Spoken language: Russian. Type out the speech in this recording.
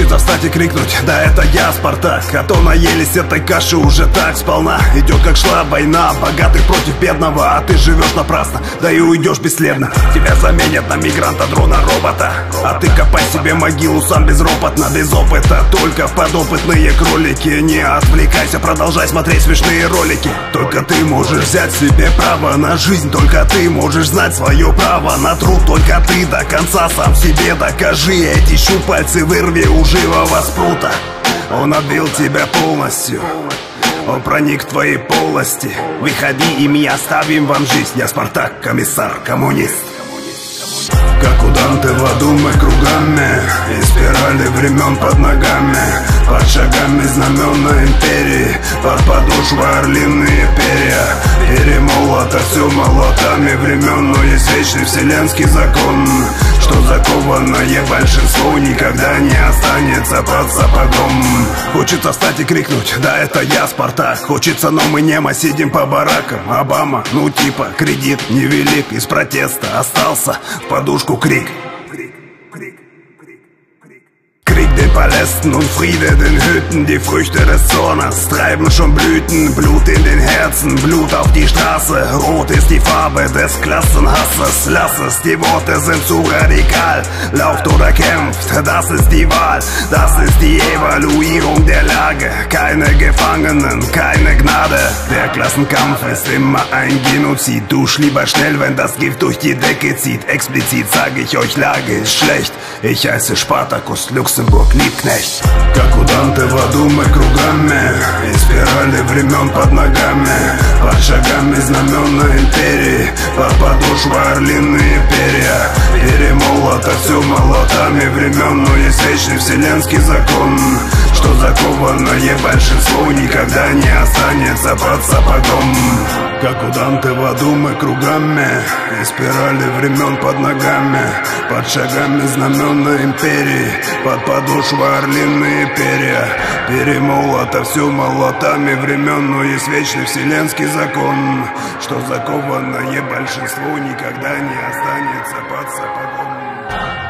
Хочется встать и крикнуть, да это я, Спартак! А то наелись этой каши уже так сполна. Идет как шла война, богатых против бедного А ты живешь напрасно, да и уйдешь бесследно. Тебя заменят на мигранта, дрона, робота. А ты копай себе могилу сам безропотно, без опыта. Только подопытные кролики Не отвлекайся, продолжай смотреть смешные ролики. Только ты можешь взять себе право на жизнь Только ты можешь знать свое право на труд. Только ты до конца сам себе докажи Эти щупальцы вырви у живого спрута Он отбил тебя полностью. Он проник в твои полости. Выходи, и мы оставим вам жизнь. Я Спартак, комиссар, коммунист. Как у Данте в аду мы кругами И спирали времен под ногами. Под шагами знамена империи Под подошвой орлиные перья. Перемолото все молотами времен Но есть вечный вселенский закон Что закованное большинство Никогда не останется под сапогом. Хочется встать и крикнуть Да это я, Спартак! Хочется, но мы немо сидим по баракам. Обама, ну типа, кредит невелик Из протеста остался в подушку крик den Palästen und Friede den Hütten. Die Früchte des Zornes treiben schon Blüten, Blut in den Herzen, Blut auf die Straße. Rot ist die Farbe des Klassenhasses. Lass es, die Worte sind zu radikal. Lauft oder kämpft, das ist die Wahl. Das ist die Evaluierung der Lage. Keine Gefangenen, keine Gnade. Der Klassenkampf ist immer ein Genozid. Dusch lieber schnell, wenn das Gift durch die Decke zieht. Explizit sage ich euch, Lage ist schlecht. Ich heiße Spartacus Luxemburg. Липкнесть Как у Данте в аду мы кругами И спирали времен под ногами. Под шагами знамена империи Под подошвой орлиные перья. Перемолото все молотами времен Но есть вечный вселенский закон Что закованное большинство Никогда не останется под сапогом как у Данте в аду мы кругами И спирали времен под ногами Под шагами знамена империи Под подошвой орлиные перья. Перемолото все молотами времен Но есть вечный вселенский закон Что закованное большинство Никогда не останется под сапогом